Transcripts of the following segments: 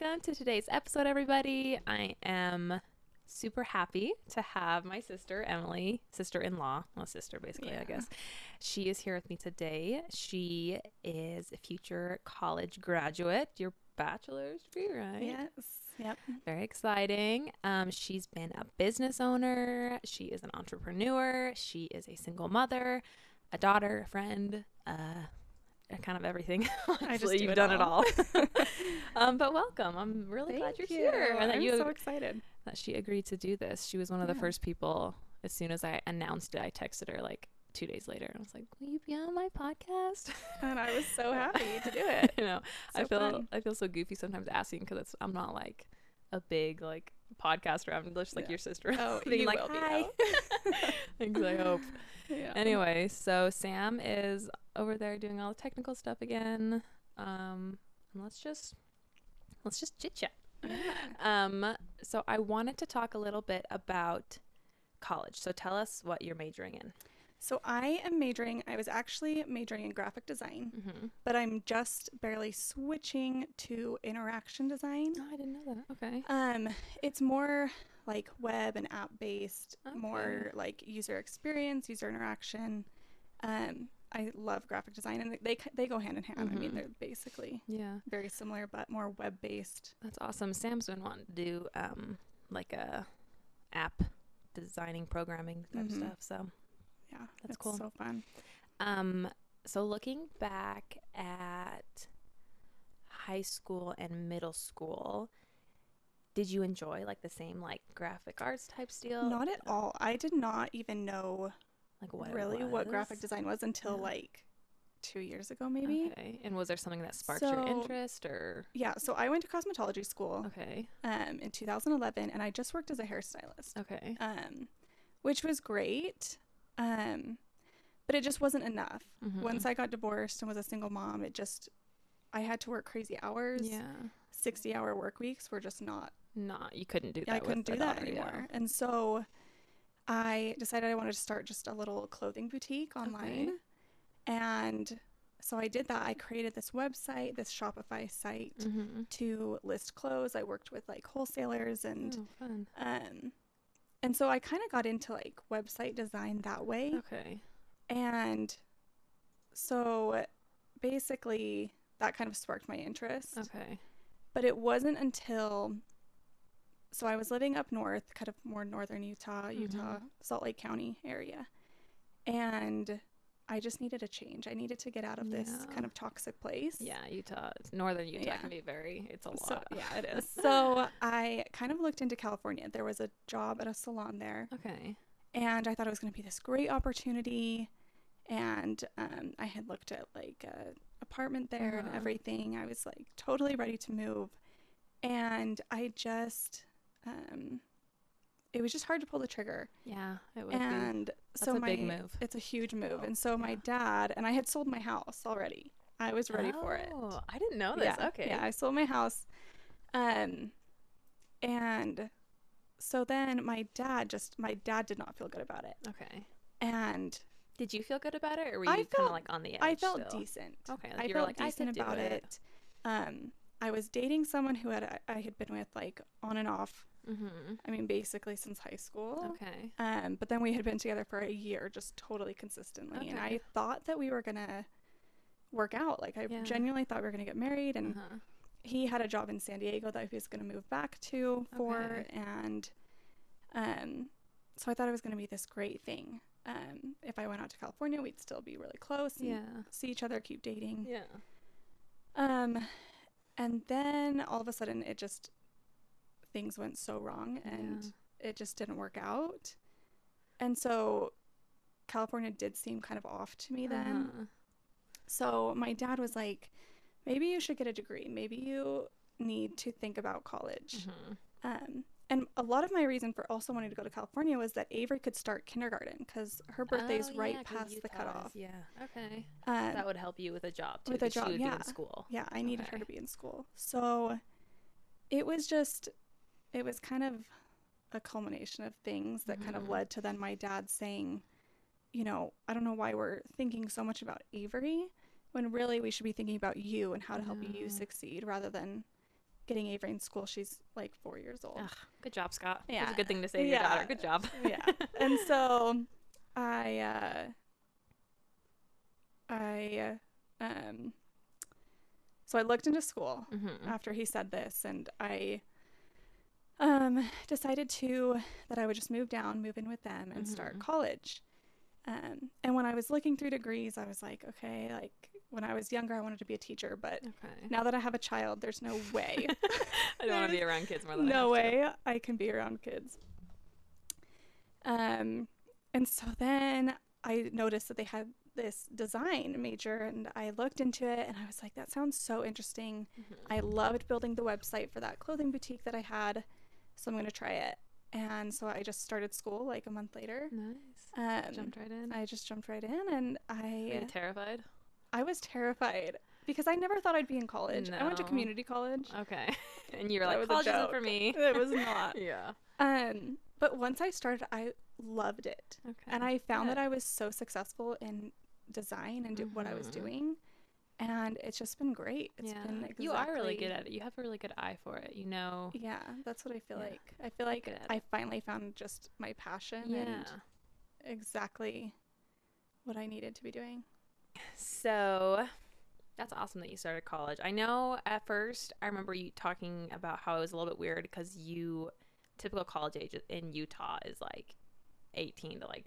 welcome to today's episode, everybody. I am super happy to have my sister, Emily, sister in law, well, sister basically, Yeah. I guess. She is here with me today. She is a future college graduate, your bachelor's degree, right? Yes. Yep. Very exciting. Um, she's been a business owner. She is an entrepreneur. She is a single mother, a daughter, a friend, uh, kind of everything. Honestly, do you've it done it all. all. um, but welcome. I'm really glad you're here, and that I'm you so excited. that she agreed to do this. She was one of the first people. As soon as I announced it, I texted her like two days later. And I was like, "Will you be on my podcast?" And I was so happy to do it. you know, I feel fun. I feel so goofy sometimes asking because I'm not like a big like podcaster. I'm just like Yeah. your sister. Oh, being you like, will be, hi. though. Thanks, I hope. Yeah. Anyway, so Sam is over there doing all the technical stuff again. Um, and let's just let's just chit chat. Um, so I wanted to talk a little bit about college. So tell us what you're majoring in. So I am majoring. I was actually majoring in graphic design, Mm-hmm. but I'm just barely switching to interaction design. Oh, I didn't know that. Okay. Um, it's more like web and app based, Okay. more like user experience, user interaction. Um, I love graphic design, and they they go hand in hand. I mean, Mhm. they're basically Yeah, very similar, but more web based. that's awesome. Sam's been wanting to do um like a app designing, programming type Mhm. stuff. So Yeah, That's cool. So fun. Um, so looking back at high school and middle school, did you enjoy like the same like graphic arts type style? Not at all. I did not even know Like what really what graphic design was until Yeah. like two years ago, maybe. Okay. And was there something that sparked your interest or Yeah. So I went to cosmetology school okay. um, in 2011, and I just worked as a hairstylist, Okay. um, which was great. Um, but it just wasn't enough. Mhm. Once I got divorced and was a single mom, it just I had to work crazy hours. yeah. 60 hour work weeks were just not Not you couldn't do that. I couldn't do that daughter, yeah. anymore. And so I decided I wanted to start just a little clothing boutique online. And so I did that. I created this website, this Shopify site Mm-hmm. to list clothes. I worked with like wholesalers and Oh, um and so I kind of got into like website design that way. Okay. And so basically that kind of sparked my interest. Okay. But it wasn't until so I was living up north, kind of more northern Utah, Utah, mm-hmm. Salt Lake County area. And I just needed a change. I needed to get out of this Yeah. kind of toxic place. Yeah, Utah, northern Utah Yeah. can be very. It's a So lot. yeah, it is. So I kind of looked into California. There was a job at a salon there, Okay. and I thought it was going to be this great opportunity. And um, I had looked at like an apartment there and Uh-huh. everything. I was like totally ready to move, and I just, um, it was just hard to pull the trigger. Yeah, it would be. And That's so a my big move. it's a huge move. Oh, and so my dad and I had sold my house already. I was ready for it. Oh, I didn't know this. Yeah, okay. Yeah, I sold my house. Um and so then my dad just my dad did not feel good about it. Okay. And Did you feel good about it, or were you kind of like on the edge? I felt still? decent. Okay, like I you were felt like, I decent about it. it. Um I was dating someone who had I had been with like on and off. Mm-hmm. I mean basically since high school. Okay. Um, but then we had been together for a year, just totally consistently, okay. and I thought that we were gonna work out. Like I Yeah. genuinely thought we were gonna get married, and Uh-huh. he had a job in San Diego that he was gonna move back to for, Okay. and um, so I thought it was gonna be this great thing. Um, if I went out to California, we'd still be really close and Yeah. see each other, keep dating. Yeah. Um, and then all of a sudden, it just things went so wrong, and Yeah. it just didn't work out. And so California did seem kind of off to me then. Uh-huh. So my dad was like, maybe you should get a degree. Maybe you need to think about college. Mhm. Um, and a lot of my reason for also wanting to go to California was that Avery could start kindergarten because her birthday's Oh, right yeah, 'cause past the cutoff. Yeah. Okay. Um, that would help you with a job too. with a job, yeah. in school. yeah, I needed her to be in school. So it was just, it was kind of a culmination of things that kind of Mhm. led to then my dad saying, you know, I don't know why we're thinking so much about Avery when really we should be thinking about you and how to help you succeed rather than getting Avery in school. She's like four years old. Ugh, good job, Scott. That's Yeah. a good thing to say to your Yeah. daughter. Good job. yeah. And so I uh I uh, um so I looked into school hmm after he said this and I um decided to that I would just move down, move in with them and start Mhm. college. Um and when I was looking through degrees, I was like, okay, like when I was younger I wanted to be a teacher, but Okay. now that I have a child, there's no way. I don't want to be around kids more than I no to. way I can be around kids. Um, and so then I noticed that they had this design major, and I looked into it, and I was like, that sounds so interesting. Mhm. I loved building the website for that clothing boutique that I had, so I'm gonna try it. And so I just started school like a month later. Nice. Um, Jumped right in. I just jumped right in, and Were I you terrified? I was terrified because I never thought I'd be in college. I went to community college. Okay. and you were like, was a college isn't for me. It was not. yeah. Um, but once I started, I loved it. Okay. And I found that. I was so successful in design and do- what I was Mhm. doing. And it's just been great. It's yeah. been exactly, You are really good at it. You have a really good eye for it. You know. Yeah, that's what I feel Yeah. like. I feel like I finally found just my passion Yeah. and exactly what I needed to be doing. So that's awesome that you started college. I know at first I remember you talking about how it was a little bit weird because you typical college age in Utah is like 18 to like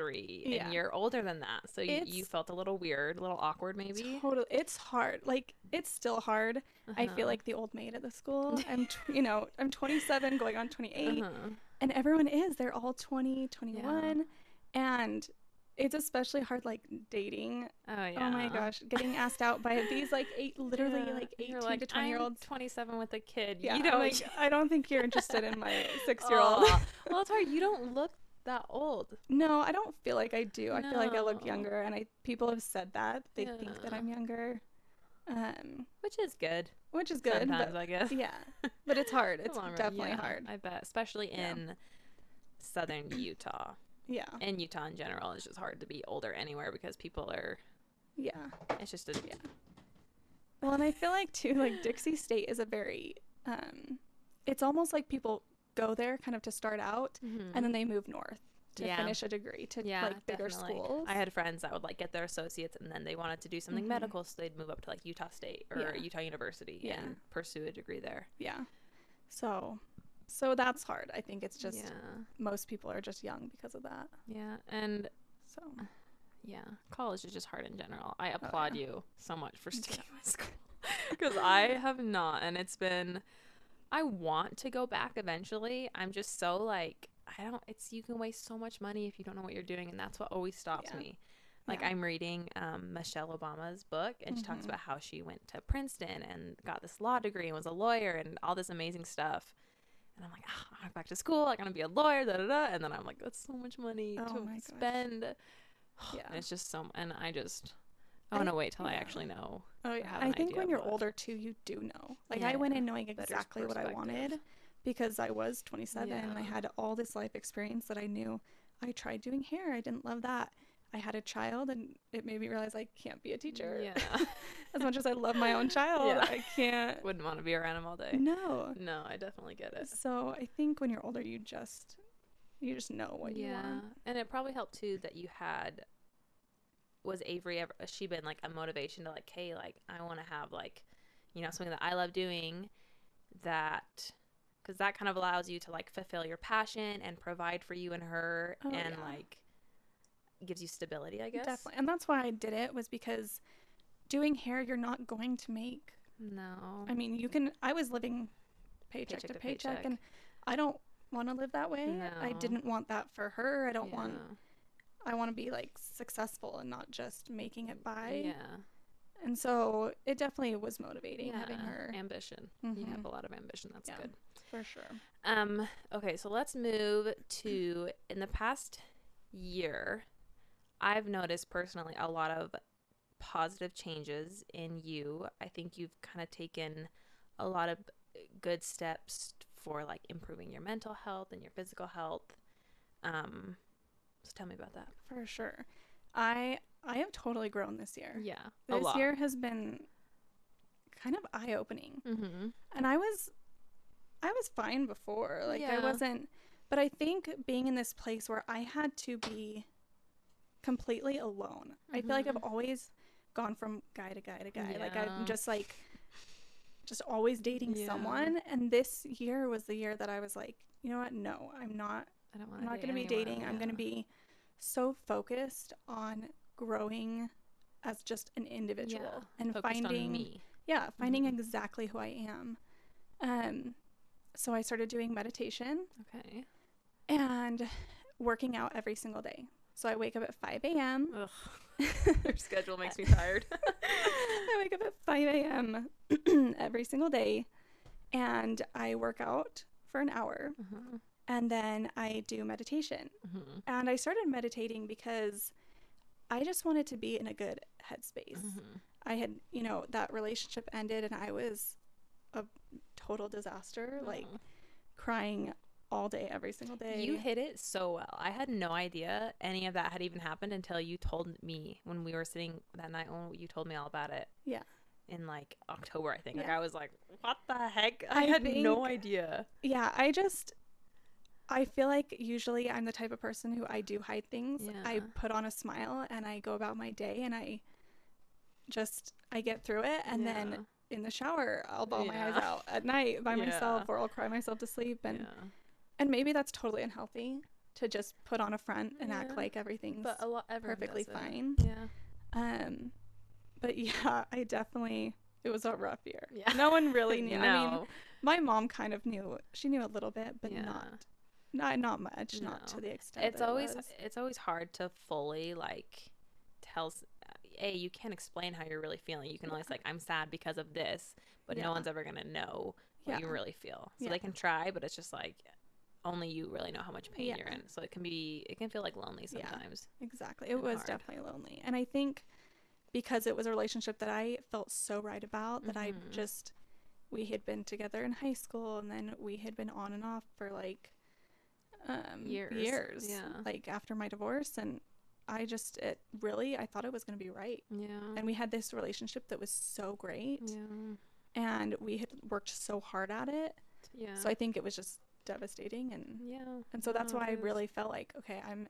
23 Yeah. and you're older than that. So you, you felt a little weird, a little awkward maybe. Totally. It's hard. Like, it's still hard. I Uh-huh. feel like the old maid at the school. I'm, you know, I'm 27 going on 28. Uh-huh. and everyone is they're all 20 21 and it's especially hard like dating Oh yeah. oh my gosh getting asked out by these like eight literally Yeah. like And 18 you're to 20 year "I'm olds 27 with a kid. yeah you I'm like i don't think you're interested in my six year old well, it's hard. You don't look that old. no i don't feel like i do i feel like i look No. younger and i people have said that they think that Yeah. i'm younger um Which is good. which is good Sometimes, I guess. yeah but it's hard In it's definitely yeah, hard I bet, especially Yeah. in southern Utah. yeah And Utah in general, it's just hard to be older anywhere because people are. yeah It's just a Yeah. Well, and I feel like too, like Dixie State is a very, um, it's almost like people go there kind of to start out, and then they move north to Mm-hmm. Yeah. finish a degree to yeah, like bigger definitely. schools. I had friends that would like get their associates and then they wanted to do something Mhm. medical, so they'd move up to like Utah State or Yeah. Utah University and pursue a degree there. yeah, so, so that's hard. I think it's just most people are just young because of that. yeah, and So yeah, college is just hard in general. I Oh, applaud yeah. you so much for sticking with school because I have not, and it's been. I want to go back eventually. I'm just so like I don't. It's you can waste so much money if you don't know what you're doing, and that's what always stops Yeah. me. Like Yeah. I'm reading um, Michelle Obama's book, and she talks Mhm. about how she went to Princeton and got this law degree and was a lawyer and all this amazing stuff. And I'm like, oh, I'm back to school. I'm gonna be a lawyer, da da da. And then I'm like, that's so much money Oh to spend. Yeah. And it's just so, and I just, I want to wait till I actually know. oh yeah, I think when you're older too, you do know. Like I went in knowing exactly what I wanted because I was 27 and I had all this life experience that I knew. I tried doing hair. I didn't love that. I had a child and it made me realize I can't be a teacher. Yeah. as much as I love my own child, Yeah. I can't. Wouldn't want to be around him all day. No. No, I definitely get it. So I think when you're older, you just you just know what you want. yeah, and it probably helped too that you had. Was Avery ever? Has she been like a motivation to like, hey, like I want to have like, you know, something that I love doing, that, because that kind of allows you to like fulfill your passion and provide for you and her, Oh, and yeah. like, gives you stability, I guess. Definitely, and that's why I did it was because doing hair, you're not going to make. No. I mean, you can. I was living paycheck, Paycheck to paycheck, paycheck. and I don't want to live that way. I didn't want that for her. I don't want. I want to be like successful and not just making it by. Yeah. And so it definitely was motivating Yeah. having her Ambition. You have a lot of ambition. That's Yeah. good. for sure. Um, okay, so let's move to in the past year, I've noticed personally a lot of positive changes in you. I think you've kind of taken a lot of good steps for like improving your mental health and your physical health. Um, so tell me about that. For sure. I I have totally grown this year. Yeah, This year has been kind of eye opening. Mm-hmm. And I was I was fine before. Like I wasn't but I think being in this place where I had to be completely alone. I feel like I've Mhm. always gone from guy to guy to guy. Like I'm just like just always dating Yeah. someone and this year was the year that I was like, you know what? No, I'm not I don't want I'm not going to be dating. I'm going to be so focused on growing as just an individual and focused finding on me. yeah, finding Mhm. exactly who I am. Um so I started doing meditation Okay. and working out every single day. So I wake up at 5 a.m. Ugh. Your schedule makes me tired. I wake up at 5 a.m. every single day and I work out for an hour mm-hmm. And then I do meditation. Mm-hmm. And I started meditating because I just wanted to be in a good headspace. Mm-hmm. I had, you know, that relationship ended and I was a total disaster, like crying all day, every single day. You hit it so well. I had no idea any of that had even happened until you told me when we were sitting that night when you told me all about it. Yeah. In like October, I think. Like I was like, "What the heck?" I, I had no idea. yeah, I just, I feel like usually I'm the type of person who I do hide things. I put on a smile and I go about my day and I just, I get through it. And then in the shower, I'll bawl my eyes out at night by myself or I'll cry myself to sleep. And, yeah. and maybe that's totally unhealthy to just put on a front and act like everything's but a lot perfectly fine. Yeah. Um, but yeah, I definitely it was a rough year. Yeah. No one really knew. I mean, No. my mom kind of knew. She knew a little bit, but Yeah. not not not much. Not to the extent. it's it always it's always hard to fully like tell A, you can't explain how you're really feeling you can always like i'm sad because of this but Yeah. no one's ever gonna know what you really feel so Yeah. they can try but it's just like only you really know how much pain you're in so it can be it can feel like lonely Yeah. sometimes exactly. It was hard. definitely lonely, and I think because it was a relationship that I felt so right about that I Mhm. just we had been together in high school, and then we had been on and off for like um Years. years Yeah. like after my divorce and i just it really i thought it was going to be right. Yeah. And we had this relationship that was so great. Yeah. And we had worked so hard at it. Yeah. So i think it was just devastating and yeah. and so that's No, why i really felt like okay i'm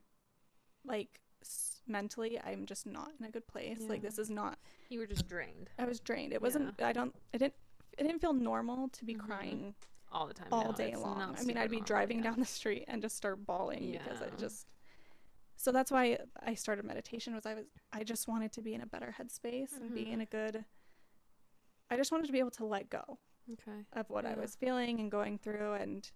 like s- mentally i'm just not in a good place. Like this is not you were just drained. I was drained. It wasn't i don't i didn't it didn't feel normal to be Mhm. crying all the time all no, day long i mean i'd be normal, driving yeah. down the street and just start bawling because i Yeah. just so that's why i started meditation was i was i just wanted to be in a better headspace and be Mhm. in a good i just wanted to be able to let go okay of what I was feeling and going through and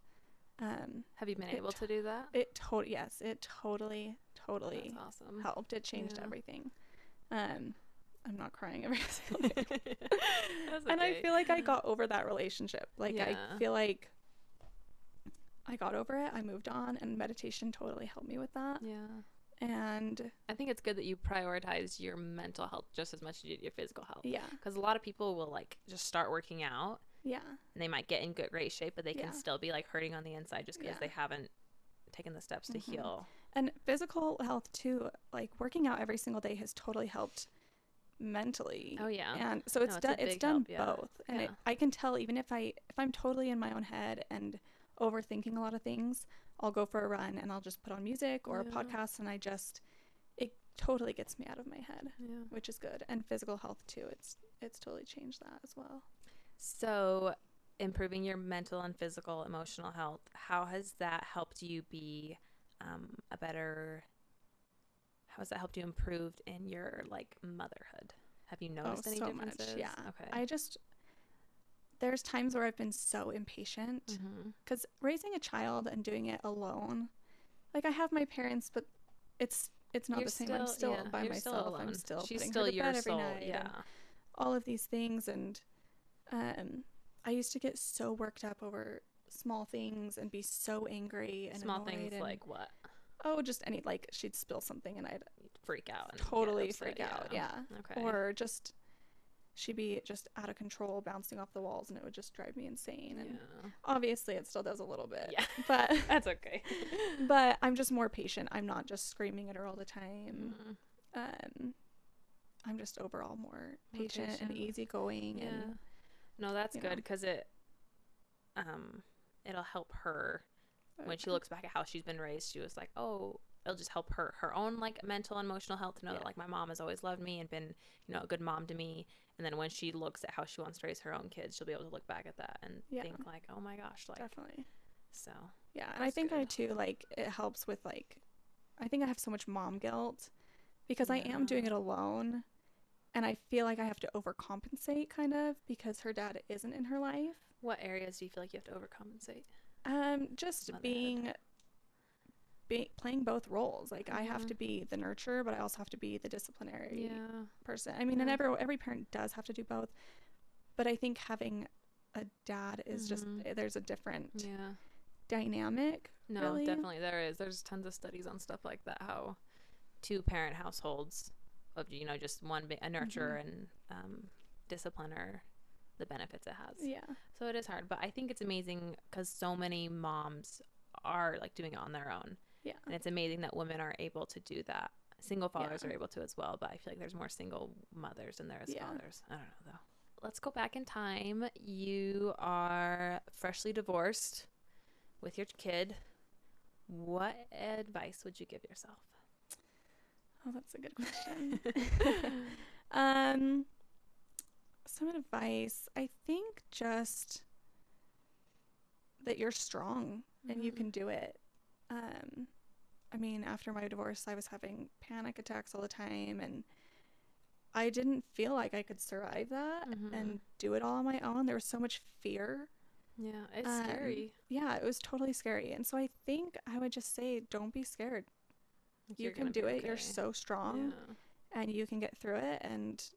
um have you been It able to do that it totally yes it totally totally awesome helped it changed Yeah. everything um i'm not crying every single day and i feel like i got over that relationship like Yeah. i feel like i got over it i moved on and meditation totally helped me with that yeah and I think it's good that you prioritize your mental health just as much as you did your physical health. yeah Because a lot of people will like just start working out yeah and they might get in good great shape, but they Yeah. can still be like hurting on the inside just because Yeah. they haven't taken the steps to Mhm. heal. and physical health too like working out every single day has totally helped mentally Oh yeah. and so No, it's it's done it's big done help, yeah. both and it, i can tell even if i if i'm totally in my own head and overthinking a lot of things i'll go for a run and i'll just put on music or a podcast and i just it totally gets me out of my head yeah. which is good and physical health too it's it's totally changed that as well So, improving your mental and physical emotional health, how has that helped you be um, a better? How has that helped you improve in your like motherhood? Have you noticed any Oh, so much, yeah. Okay. i just there's times where i've been so impatient mm-hmm. because raising a child and doing it alone like i have my parents but it's it's not You're the same i'm still yeah, by you're still myself i'm still She's putting still her to your bed every soul. night yeah. all of these things and um i used to get so worked up over small things and be so angry and Small things and- like what? Oh just any like she'd spill something and i'd Freak out. And totally upset, freak out yeah Okay. or just she'd be just out of control bouncing off the walls and it would just drive me insane and yeah. obviously it still does a little bit Yeah. but That's okay. but i'm just more patient i'm not just screaming at her all the time Mhm. um i'm just overall more More patient, and patient. easygoing Yeah. and No, that's good because it, um, it'll help her when she looks back at how she's been raised. She was like, oh, it'll just help her her own like mental and emotional health to know that like my mom has always loved me and been you know a good mom to me. And then when she looks at how she wants to raise her own kids, she'll be able to look back at that and Yeah. think like, oh my gosh, like definitely. so. Yeah, and I think I too like it helps with like I think I have so much mom guilt because I am doing it alone and I feel like I have to overcompensate kind of because her dad isn't in her life. What areas do you feel like you have to overcompensate? Um just Motherhood. being be, playing both roles. Like I have Mhm. to be the nurturer, but I also have to be the disciplinary Yeah. person. I mean, and Yeah. every every parent does have to do both. But I think having a dad is just Mhm. there's a different Yeah. dynamic. No, really. definitely there is. There's tons of studies on stuff like that. How two parent households of you know just one be- a nurturer and um, discipliner, the benefits it has. Yeah. So it is hard, but I think it's amazing because so many moms are like doing it on their own, Yeah. and it's amazing that women are able to do that. Single fathers Yeah. are able to as well, but I feel like there's more single mothers than there is Yeah. fathers. I don't know though. Let's go back in time. You are freshly divorced with your kid. What advice would you give yourself? Oh, that's a good question. um, some advice. I think just that you're strong and you can do it. Um, I mean, after my divorce, I was having panic attacks all the time, and I didn't feel like I could survive that Mhm. and do it all on my own. There was so much fear. Yeah, it's Um, scary. Yeah, it was totally scary. And so I think I would just say, don't be scared. Like, You can do it. You're so strong. Yeah. and you can get through it and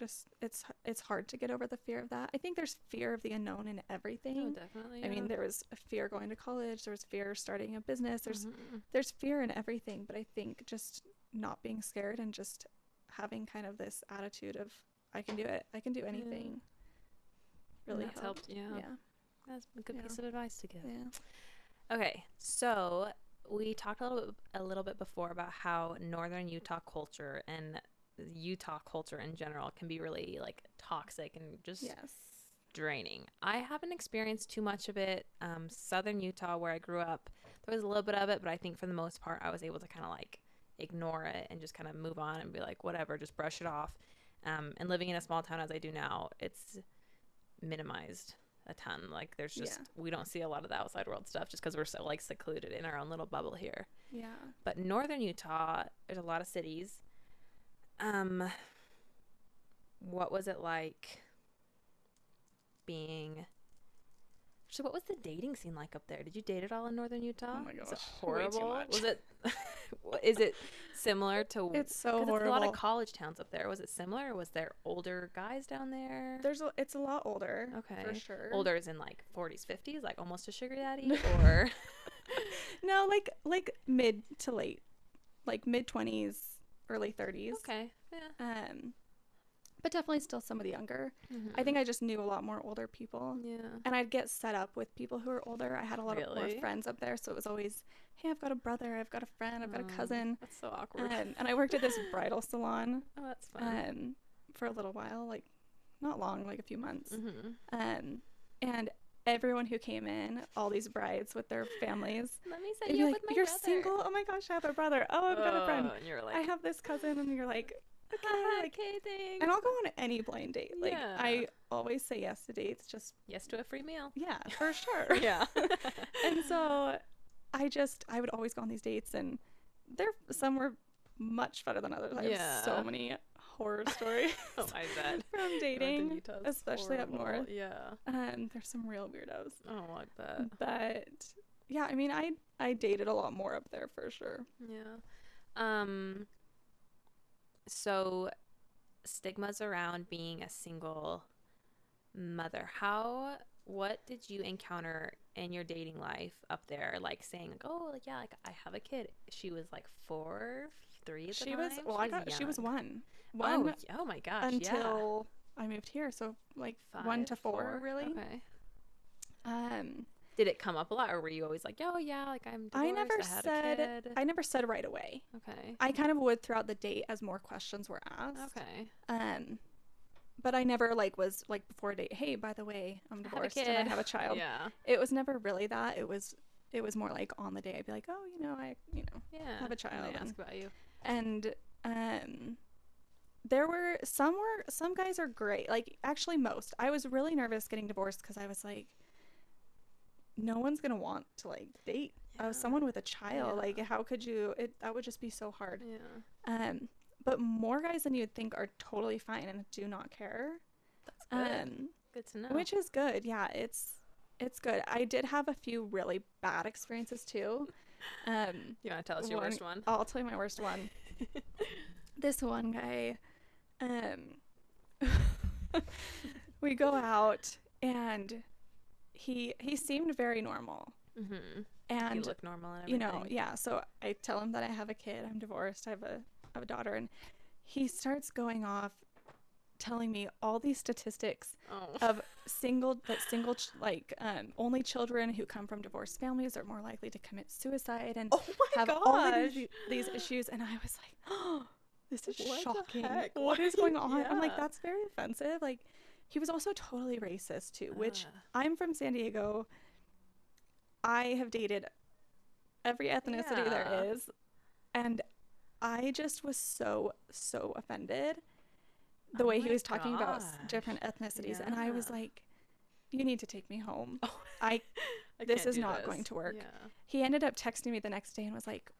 just it's it's hard to get over the fear of that. I think there's fear of the unknown in everything. Oh, definitely. I mean, there was a fear going to college, there was fear starting a business, there's Mhm. there's fear in everything, but I think just not being scared and just having kind of this attitude of I can do it. I can do anything. And Really helped. helped. Yeah. Yeah. That's a good Yeah. piece of advice to give. Yeah. Okay, so we talked a little bit, a little bit before about how northern Utah culture and Utah culture in general can be really like toxic and just Yes. draining. I haven't experienced too much of it. Um, southern Utah, where I grew up, there was a little bit of it, but I think for the most part, I was able to kind of like ignore it and just kind of move on and be like, whatever, just brush it off. Um, and living in a small town as I do now, it's minimized a ton. Like, there's Yeah. just, we don't see a lot of the outside world stuff just because we're so like secluded in our own little bubble here. Yeah. But northern Utah, there's a lot of cities. Um, what was it like being? So, what was the dating scene like up there? Did you date at all in northern Utah? Oh my Is it gosh, way too horrible? Was it? is it similar to? It's so horrible. It's a lot of college towns up there. Was it similar? Or was there older guys down there? There's a, it's a lot older. Okay. For sure. Older is in like 40s, 50s, like almost a sugar daddy, or No, like like mid to late, like mid twenties, early thirties. okay, yeah. Um, but definitely still some of the younger. I Mhm. think I just knew a lot more older people, yeah. and I'd get set up with people who were older. I had a lot of more friends up there, so it was always, hey, I've got a brother, I've got a friend, I've got a Oh, cousin. That's so awkward. Um, and I worked at this bridal salon oh, that's fun. um, for a little while, like not long, like a few months. mm-hmm. Um, and everyone who came in, all these brides with their families, Let me set they'd you up like, with my "You're brother." single? Oh my gosh, I have a brother. Oh, I've got a friend. Oh, and you're like, I have this cousin," and you're like, "Okay." "Haha, like, okay, thanks. and I'll go on any blind date. Like Yeah. I always say yes to dates. Just yes to a free meal. yeah, for sure. yeah. and so I just I would always go on these dates, and there some were much better than others. I have Yeah. so many horror stories oh, I bet. from dating. Especially up north. Yeah. Um, there's some real weirdos, I don't like that. but yeah, I mean, I I dated a lot more up there for sure. Yeah. Um. So, stigmas around being a single mother. How? What did you encounter in your dating life up there? Like saying, like, "Oh, like yeah, like I have a kid." She was like four, three at the She time. was well, I She's got she was one, Oh, one y- oh my gosh! yeah. until I moved here, so like one to Five, four, really. Okay. Um, Did it come up a lot, or were you always like, "Oh yeah, like I'm divorced, I never had said- a kid." I never said right away. okay. I kind of would throughout the date as more questions were asked. Okay. Um, but I never like was like before a date. Hey, by the way, I'm I divorced and I have a child. Yeah. It was never really that. It was it was more like on the day I'd be like, oh, you know, I you know, Yeah. Have a and child They and- ask about you. And um there were some were some guys are great like actually most i was really nervous getting divorced because i was like no one's gonna want to like date uh, Yeah. someone with a child Yeah. like how could you it that would just be so hard Yeah. um but more guys than you'd think are totally fine and do not care That's good. um good to know. which is good yeah it's it's good i did have a few really bad experiences too um you want to tell us your one- worst one? I'll tell you my worst one. this one guy, um, we go out and he he seemed very normal mm-hmm. You and look normal and you know yeah. So I tell him that I have a kid. I'm divorced. I have a I have a daughter, and he starts going off, telling me all these statistics Oh. of single that single ch- like um, only children who come from divorced families are more likely to commit suicide and oh my have gosh. all of these, these issues. And i was like oh this is What shocking. what is going on? I'm like that's very offensive. Like he was also totally racist too which Ugh. i'm from san diego. I have dated every ethnicity Yeah. there is. And i just was so so offended the Oh way he was talking about different ethnicities and i was like you need to take me home Oh, I- I this is not this. going to work. Yeah. he ended up texting me the next day and was like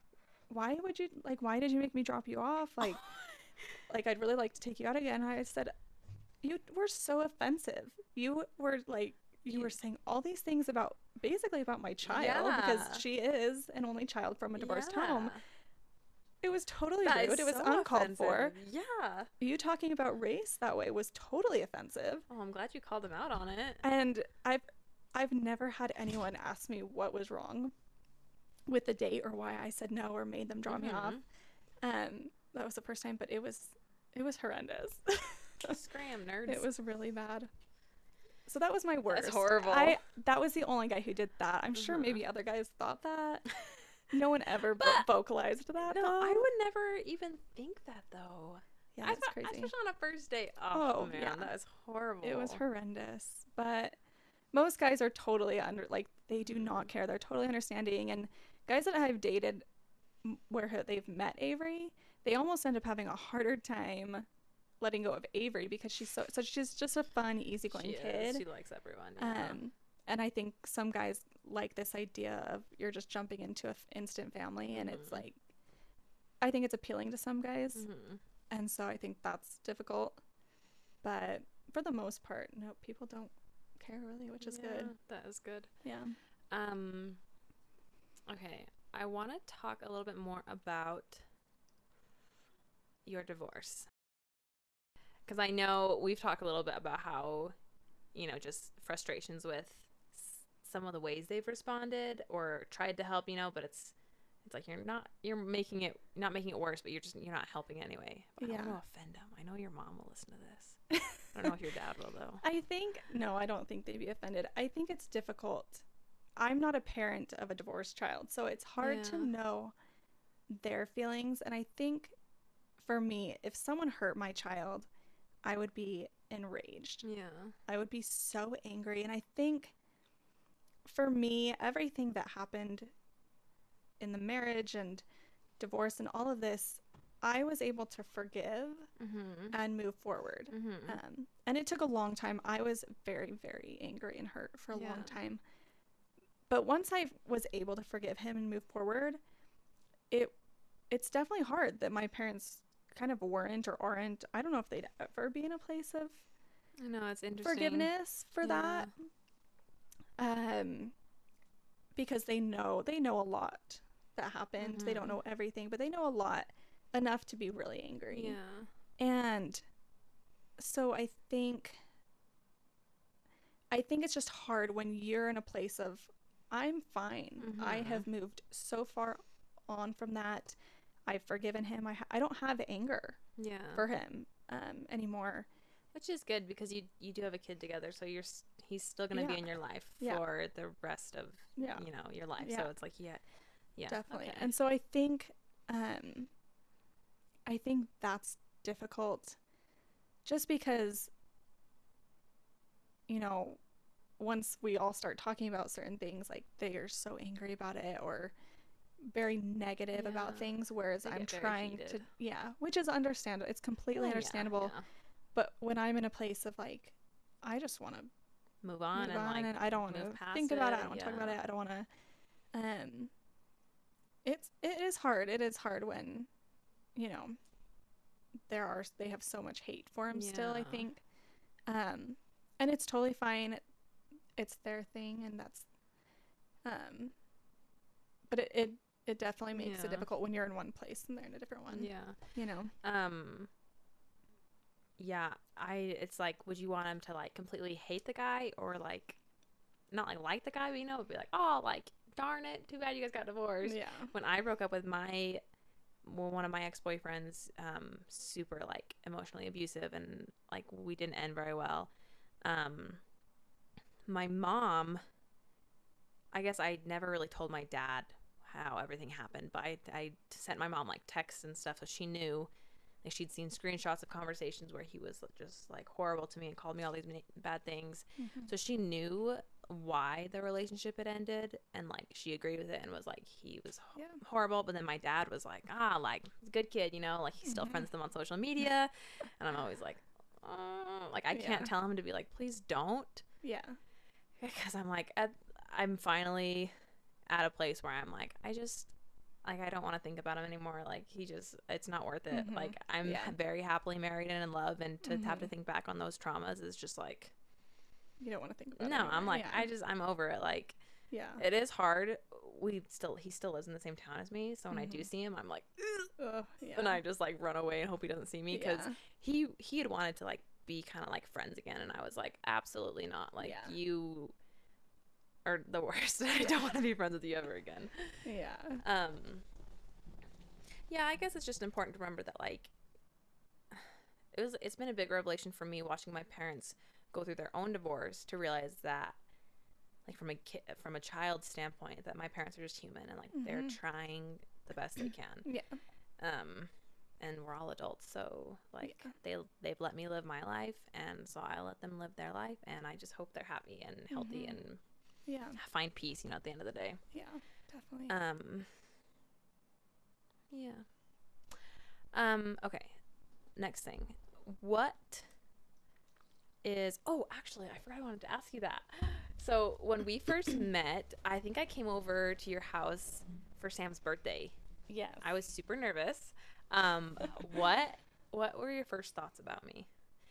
why would you like why did you make me drop you off like like i'd really like to take you out again i said you were so offensive you were like you were saying all these things about basically about my child Yeah. because she is an only child from a divorced home Yeah. It was totally That rude it was so uncalled for offensive. Yeah. you talking about race that way was totally offensive Oh, I'm glad you called him out on it. and i've i've never had anyone ask me what was wrong with the date or why i said no or made them draw me off um that was the first time but it was it was horrendous Scram, nerds. it was really bad so that was my worst That's horrible. i that was the only guy who did that i'm sure Mhm. maybe other guys thought that no one ever But- vocalized that No, though. I would never even think that though. yeah I that's thought- crazy Especially on a first date. Oh, Oh, man, yeah. that is horrible. it was horrendous but most guys are totally under like they do not care they're totally understanding and guys that i've dated where they've met avery they almost end up having a harder time letting go of avery because she's so so she's just a fun easygoing She kid. She likes everyone. Yeah. um and i think some guys like this idea of you're just jumping into an instant family and it's Mhm. like i think it's appealing to some guys Mhm. and so i think that's difficult but for the most part no people don't care really which is good That is good. yeah Um. Okay, I want to talk a little bit more about your divorce because I know we've talked a little bit about how, you know, just frustrations with some of the ways they've responded or tried to help. You know, but it's it's like you're not you're making it not making it worse, but you're just you're not helping anyway. But I don't want to offend them. I know your mom will listen to this. I don't know if your dad will though. i think no i don't think they'd be offended i think it's difficult i'm not a parent of a divorced child so it's hard to know their feelings and i think for me if someone hurt my child i would be enraged Yeah. I would be so angry. And I think for me, everything that happened in the marriage and divorce and all of this, I was able to forgive Mm-hmm. and move forward. Mm-hmm. Um, and it took a long time. I was very, very angry and hurt for a Yeah. long time. But once I was able to forgive him and move forward, it it's definitely hard that my parents kind of weren't or aren't. I don't know if they'd ever be in a place of I know it's interesting. forgiveness for that um because they know they know a lot that happened they don't Mhm. know everything but they know a lot enough to be really angry Yeah. and so i think i think it's just hard when you're in a place of i'm fine i Mhm. have moved so far on from that i've forgiven him i, ha- I don't have anger Yeah. for him um, anymore Which is good because you you do have a kid together, so you're he's still gonna be in your life Yeah. for the rest of yeah you know your life. Yeah. So it's like yeah, yeah, definitely okay. and so i think um i think that's difficult just because you know, once we all start talking about certain things, like they are so angry about it or very negative about things, whereas I'm trying to, yeah, which is understandable. It's completely yeah, understandable. yeah. But when I'm in a place of like, I just want to Move on move and on like and I don't want to move past think about it. I don't want to talk about it. I don't want to. Um, it's it is hard. It is hard when, you know, there are they have so much hate for him still. I think, um, and it's totally fine. It's their thing, and that's, um, but it it, it definitely makes it difficult when you're in one place and they're in a different one. yeah. You know. Um yeah, I it's like would you want him to like completely hate the guy or like not like like the guy, but you know, be like, "Oh, like darn it, too bad you guys got divorced." Yeah. When I broke up with my well, one of my ex-boyfriends um super like emotionally abusive and like we didn't end very well. Um my mom I guess I never really told my dad how everything happened, but I, I sent my mom like texts and stuff so she knew. Like she'd seen screenshots of conversations where he was just like horrible to me and called me all these bad things. Mhm. So she knew why the relationship had ended and like she agreed with it and was like he was ho- Yeah. horrible. But then my dad was like, ah, like good kid, you know, like he still Mhm. friends them on social media. and I'm always like, uh, like I can't tell him to be like, please don't Yeah. because I'm like at, I'm finally at a place where I'm like I just like I don't want to think about him anymore like he just it's not worth it Mhm. like I'm Yeah. very happily married and in love and to have to Mhm. think back on those traumas is just like You don't want to think about it. no. I'm like yeah. I just I'm over it like Yeah. it is hard we still he still lives in the same town as me so when I do Mhm. see him I'm like "Ugh," yeah. and I just like run away and hope he doesn't see me because he he had wanted to like be kind of like friends again and I was like absolutely not like you are the worst I don't want to be friends with you ever again Yeah. um yeah I guess it's just important to remember that like it was it's been a big revelation for me watching my parents go through their own divorce to realize that like from a kid from a child's standpoint that my parents are just human and like they're Mhm. trying the best they can Yeah. um and we're all adults so like Yeah. they they've let me live my life and so i let them live their life and i just hope they're happy and healthy Mhm. and Yeah. find peace you know at the end of the day Yeah. Definitely. um yeah um okay next thing what is oh actually i forgot i wanted to ask you that so when we first met i think i came over to your house for sam's birthday yes. I was super nervous. Um, what what were your first thoughts about me?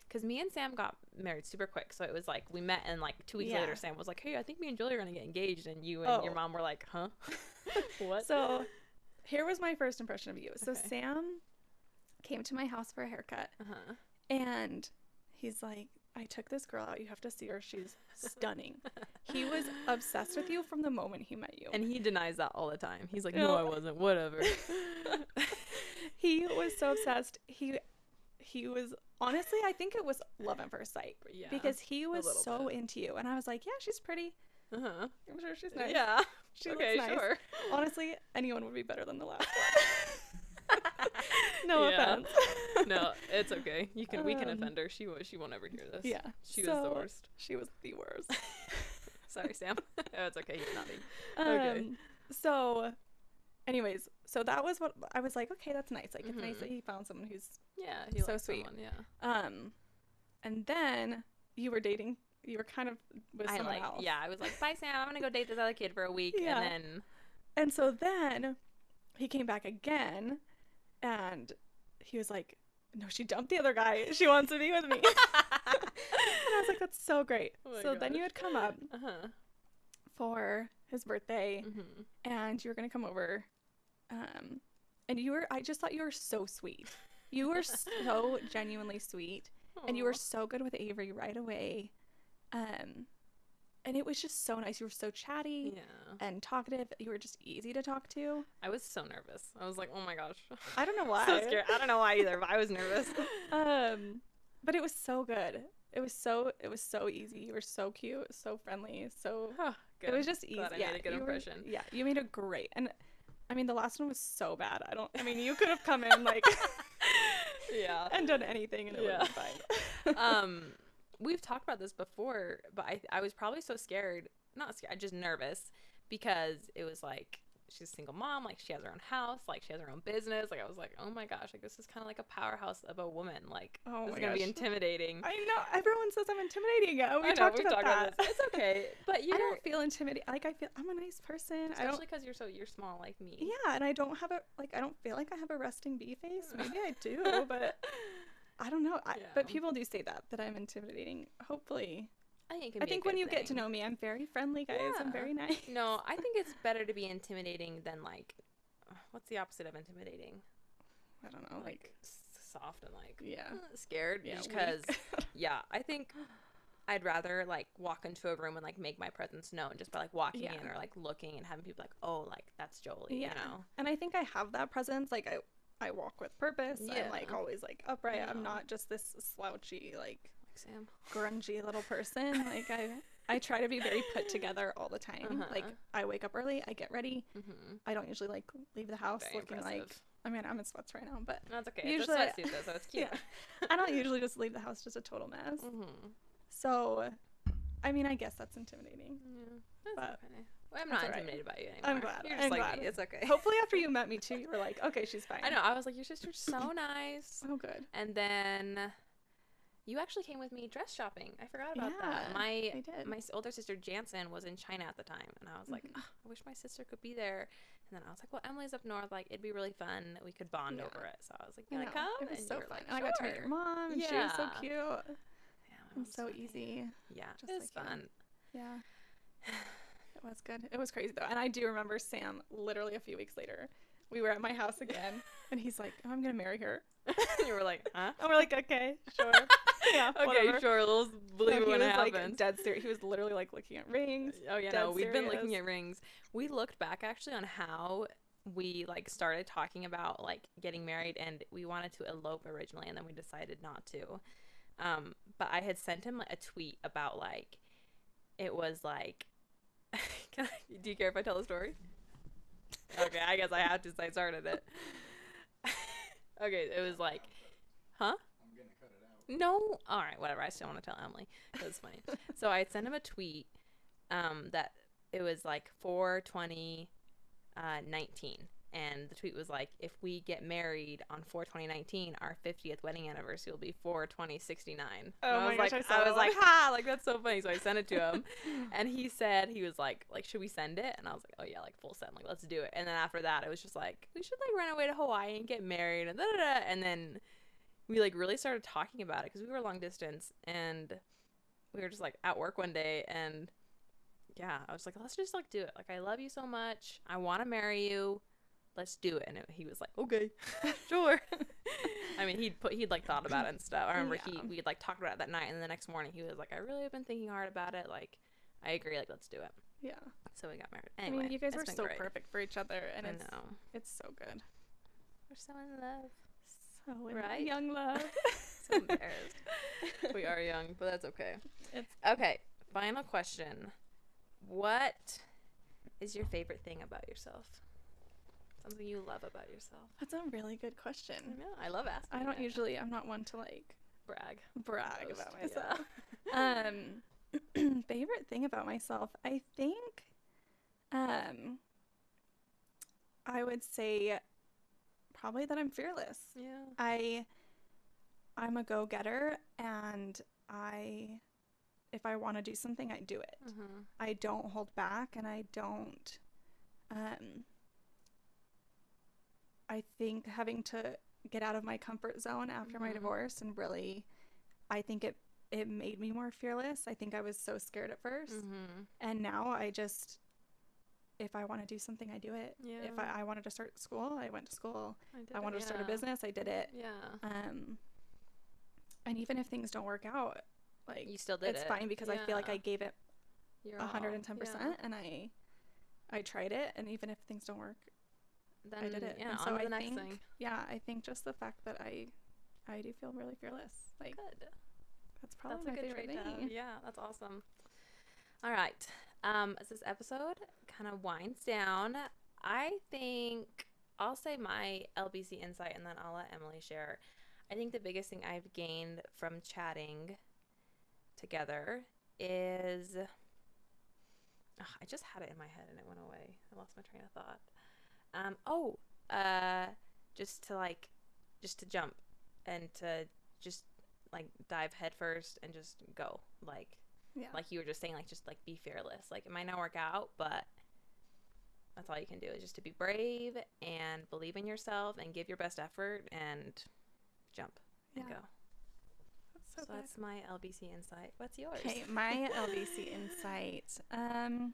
Because me and Sam got married super quick, so it was like we met and like two weeks Yeah. later, Sam was like, "Hey, I think me and Julie are gonna get engaged," and you and your Oh. mom were like, "Huh? what?" So here was my first impression of you. So Okay. Sam came to my house for a haircut uh-huh. and he's like, I took this girl out. You have to see her. She's stunning. he was obsessed with you from the moment he met you. and he denies that all the time. He's like, No. "No, I wasn't. Whatever." he was so obsessed. He he was honestly, I think it was love at first sight. yeah. Because he was so bit. into you. And I was like, Yeah, she's pretty. uh-huh. I'm sure she's nice. Yeah. She okay. looks nice. Sure. Honestly, anyone would be better than the last one. no offense. no, it's okay. You can. we can Um, offend her. She won't. She won't ever hear this. Yeah. She was the worst. She was the worst. Sorry, Sam. oh, it's okay. He's. Okay. Um, so, anyways, so that was what I was like. Okay, that's nice. Like it's nice Mhm. that he found someone who's Yeah. He So likes sweet. someone, Yeah. um, and then you were dating. You were kind of with I someone like. else. Yeah. I was like, bye, Sam. I'm gonna go date this other kid for a week, Yeah. and then And so then he came back again, and he was like, "No, she dumped the other guy. She wants to be with me." and I was like, "That's so great." Oh my so then you gosh. had come up uh huh. for his birthday, hmm and you were gonna come over, um, and you were. I just thought you were so sweet. You were so genuinely sweet, and you were so good with Avery right away. Um, and it was just so nice. You were so chatty Yeah. and talkative. You were just easy to talk to. I was so nervous. I was like, oh my gosh. I don't know why. so scared. I don't know why either, but I was nervous. Um, but it was so good. It was so it was so easy. You were so cute, so friendly, so Oh, good. it was just easy. Glad I yeah, made a good you were- impression. yeah, you made a great. And I mean, the last one was so bad. I don't. I mean, you could have come in like yeah. and done anything, and it would Yeah. have been fine. um we've talked about this before, but I I was probably so scared, not scared, just nervous because it was like she's a single mom, like she has her own house, like she has her own business. Like I was like, oh my gosh, like this is kind of like a powerhouse of a woman. Like Oh this is gonna be intimidating. I know everyone says I'm intimidating. Yeah, we I know, talked about that. this. It's okay, but you I don't, feel intimidated. Like I feel I'm a nice person. Especially because you're so you're small like me. Yeah, and I don't have a like. I don't feel like I have a resting bee face. Maybe I do, but I don't know. I, Yeah. But people do say that that I'm intimidating. Hopefully, I think I think when you get to know me, I'm very friendly, guys. I'm very nice. No, I think it's better to be intimidating than like, what's the opposite of intimidating? I don't know. Like, Like, soft and like yeah, uh, scared. yeah. because, yeah, I think I'd rather like walk into a room and like make my presence known just by like walking Yeah. in or like looking and having people like, oh, like that's Jolie, Yeah. you know? and I think I have that presence. Like I, I walk with purpose. Yeah. I'm like always like upright. I'm not just this slouchy, like Like Sam. grungy little person. like I, I try to be very put together all the time. Like Uh-huh. I wake up early. I get ready. Mm-hmm. I don't usually like leave the house Very looking like. I mean, I'm in sweats right now, but That's okay. Usually it's a sweatsuit though, so it's cute. Yeah. I don't usually just leave the house just a total mess. mm-hmm. So, I mean, I guess that's intimidating. Yeah, that's But okay. Well, I'm not right. intimidated by you anymore. I'm glad, You're just I'm like glad. me. It's okay. Hopefully, after you met me too, you were like, okay, she's fine. I know. I was like, your sister's so nice. Oh, good. And then you actually came with me dress shopping. I forgot about that. Yeah, My I did. my older sister Jansen was in China at the time, and I was like, Mhm. "Ugh, I wish my sister could be there. And then I was like, well, Emily's up north. Like, it'd be really fun. We could bond Yeah. over it. So I was like, you wanna come? It was and so fun. like, and I got to meet your mom, and she was so cute. Yeah, my And so funny. easy. Yeah, Just it was like you. fun. Yeah. It was good. It was crazy though. And I do remember Sam literally a few weeks later. We were at my house again, and he's like, oh, I'm going to marry her. And you were like, huh? And we're like, okay, sure. yeah, okay, whatever. sure. We'll believe No, when was it like dead serious. He was literally like looking at rings. Oh yeah, no, we've been looking at rings. We looked back actually on how we like started talking about like getting married and we wanted to elope originally and then we decided not to. Um, but I had sent him like a tweet about like it was like I, do you care if I tell the story? Okay, I guess I have to say I started it. okay, it was like Huh? I'm gonna cut it out. No. All right, whatever. I still want to tell Emily. It was funny. so I sent him a tweet um, that it was like 420 uh, 19. And the tweet was like, if we get married on 42019, our 50th wedding anniversary will be 42069. Oh I my was gosh, like, I I was like, ha, like that's so funny. So I sent it to him, and he said he was like, like should we send it? And I was like, oh yeah, like full send, like let's do it. And then after that, it was just like we should like run away to Hawaii and get married and da da da. And then we like really started talking about it because we were long distance and we were just like at work one day and yeah, I was like, let's just like do it. Like I love you so much. I want to marry you. Let's do it. And it, he was like, okay, sure. I mean, he'd put he'd like thought about it and stuff. I remember he Yeah. we like talked about it that night, and the next morning he was like, I really have been thinking hard about it. Like, I agree. Like, let's do it. Yeah. So we got married. I mean, you guys were so great. perfect for each other, and I it's know. it's so good. We're so in love. In Right? young love. So embarrassed. we are young, but that's okay. It's Okay, final question. What is your favorite thing about yourself? Something you love about yourself. that's a really good I question. know. I love asking. I don't usually. I'm not one to like brag. brag Boast, about yeah. myself. um, favorite thing about myself, I think, um, I would say probably that I'm fearless. Yeah. I I'm a go-getter and I if I want to do something, I do it. Mm-hmm. I don't hold back and I don't um I think having to get out of my comfort zone after my Mhm. divorce and really I think it it made me more fearless. I think I was so scared at 1st Mm-hmm. and now I just if I want to do something, I do it. Yeah. If I, I wanted to start school, I went to school. I, did I it, wanted to start a business, I did it. Yeah. Um, and even if things don't work out, like You still did it's it. fine because I feel like I gave it You're a hundred all- and ten yeah. percent, and I I tried it, and even if things don't work, Then, I did it. Yeah, and on so to the I next think, thing. yeah, I think just the fact that I I do feel really fearless, like Good. that's probably That's a my good favorite trait thing. Yeah, that's awesome. All right. Um, as this episode kind of winds down, I think I'll say my LBC insight and then I'll let Emily share. I think the biggest thing I've gained from chatting together is Ugh, I just had it in my head and it went away. I lost my train of thought. Um oh, uh just to like just to jump and to just like dive headfirst and just go. Like Yeah. like you were just saying like just like be fearless. Like it might not work out, but that's all you can do is just to be brave and believe in yourself and give your best effort and jump and Yeah. go. That's So, so, that's my LBC insight. What's yours? Okay, my LBC insight. Um,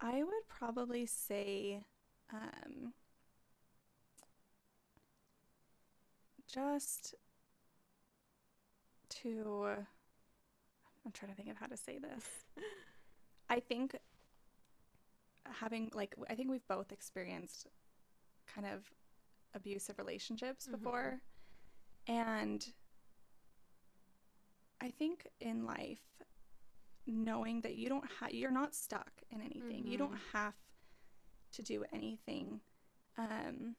I would probably say, um, just to. I'm trying to think of how to say this. I think having like I think we've both experienced kind of abusive relationships Mhm. before, and I think in life, knowing that you don't have, you're not stuck in anything. You don't have to do anything. Um,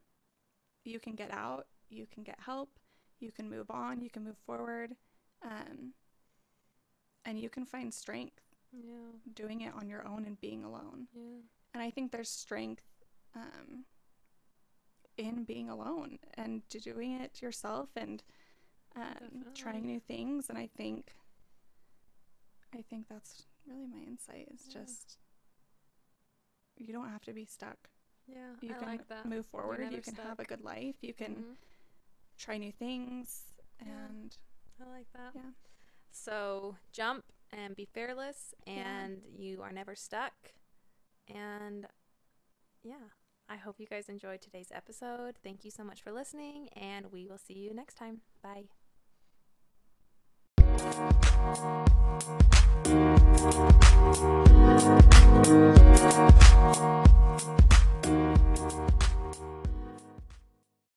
you can get out. You can get help. You can move on. You can move forward. Um, and you can find strength yeah, doing it on your own and being alone. yeah, And I think there's strength um, in being alone and doing it yourself and um, trying new things. And I think, I think that's really my insight. Is Yeah. just you don't have to be stuck. yeah. You I can like that. move forward. You can have a good life. You can Mhm. try new things. Yeah. And I like that. Yeah. So jump and be fearless, and yeah. you are never stuck. And yeah, I hope you guys enjoyed today's episode. Thank you so much for listening, and we will see you next time. Bye.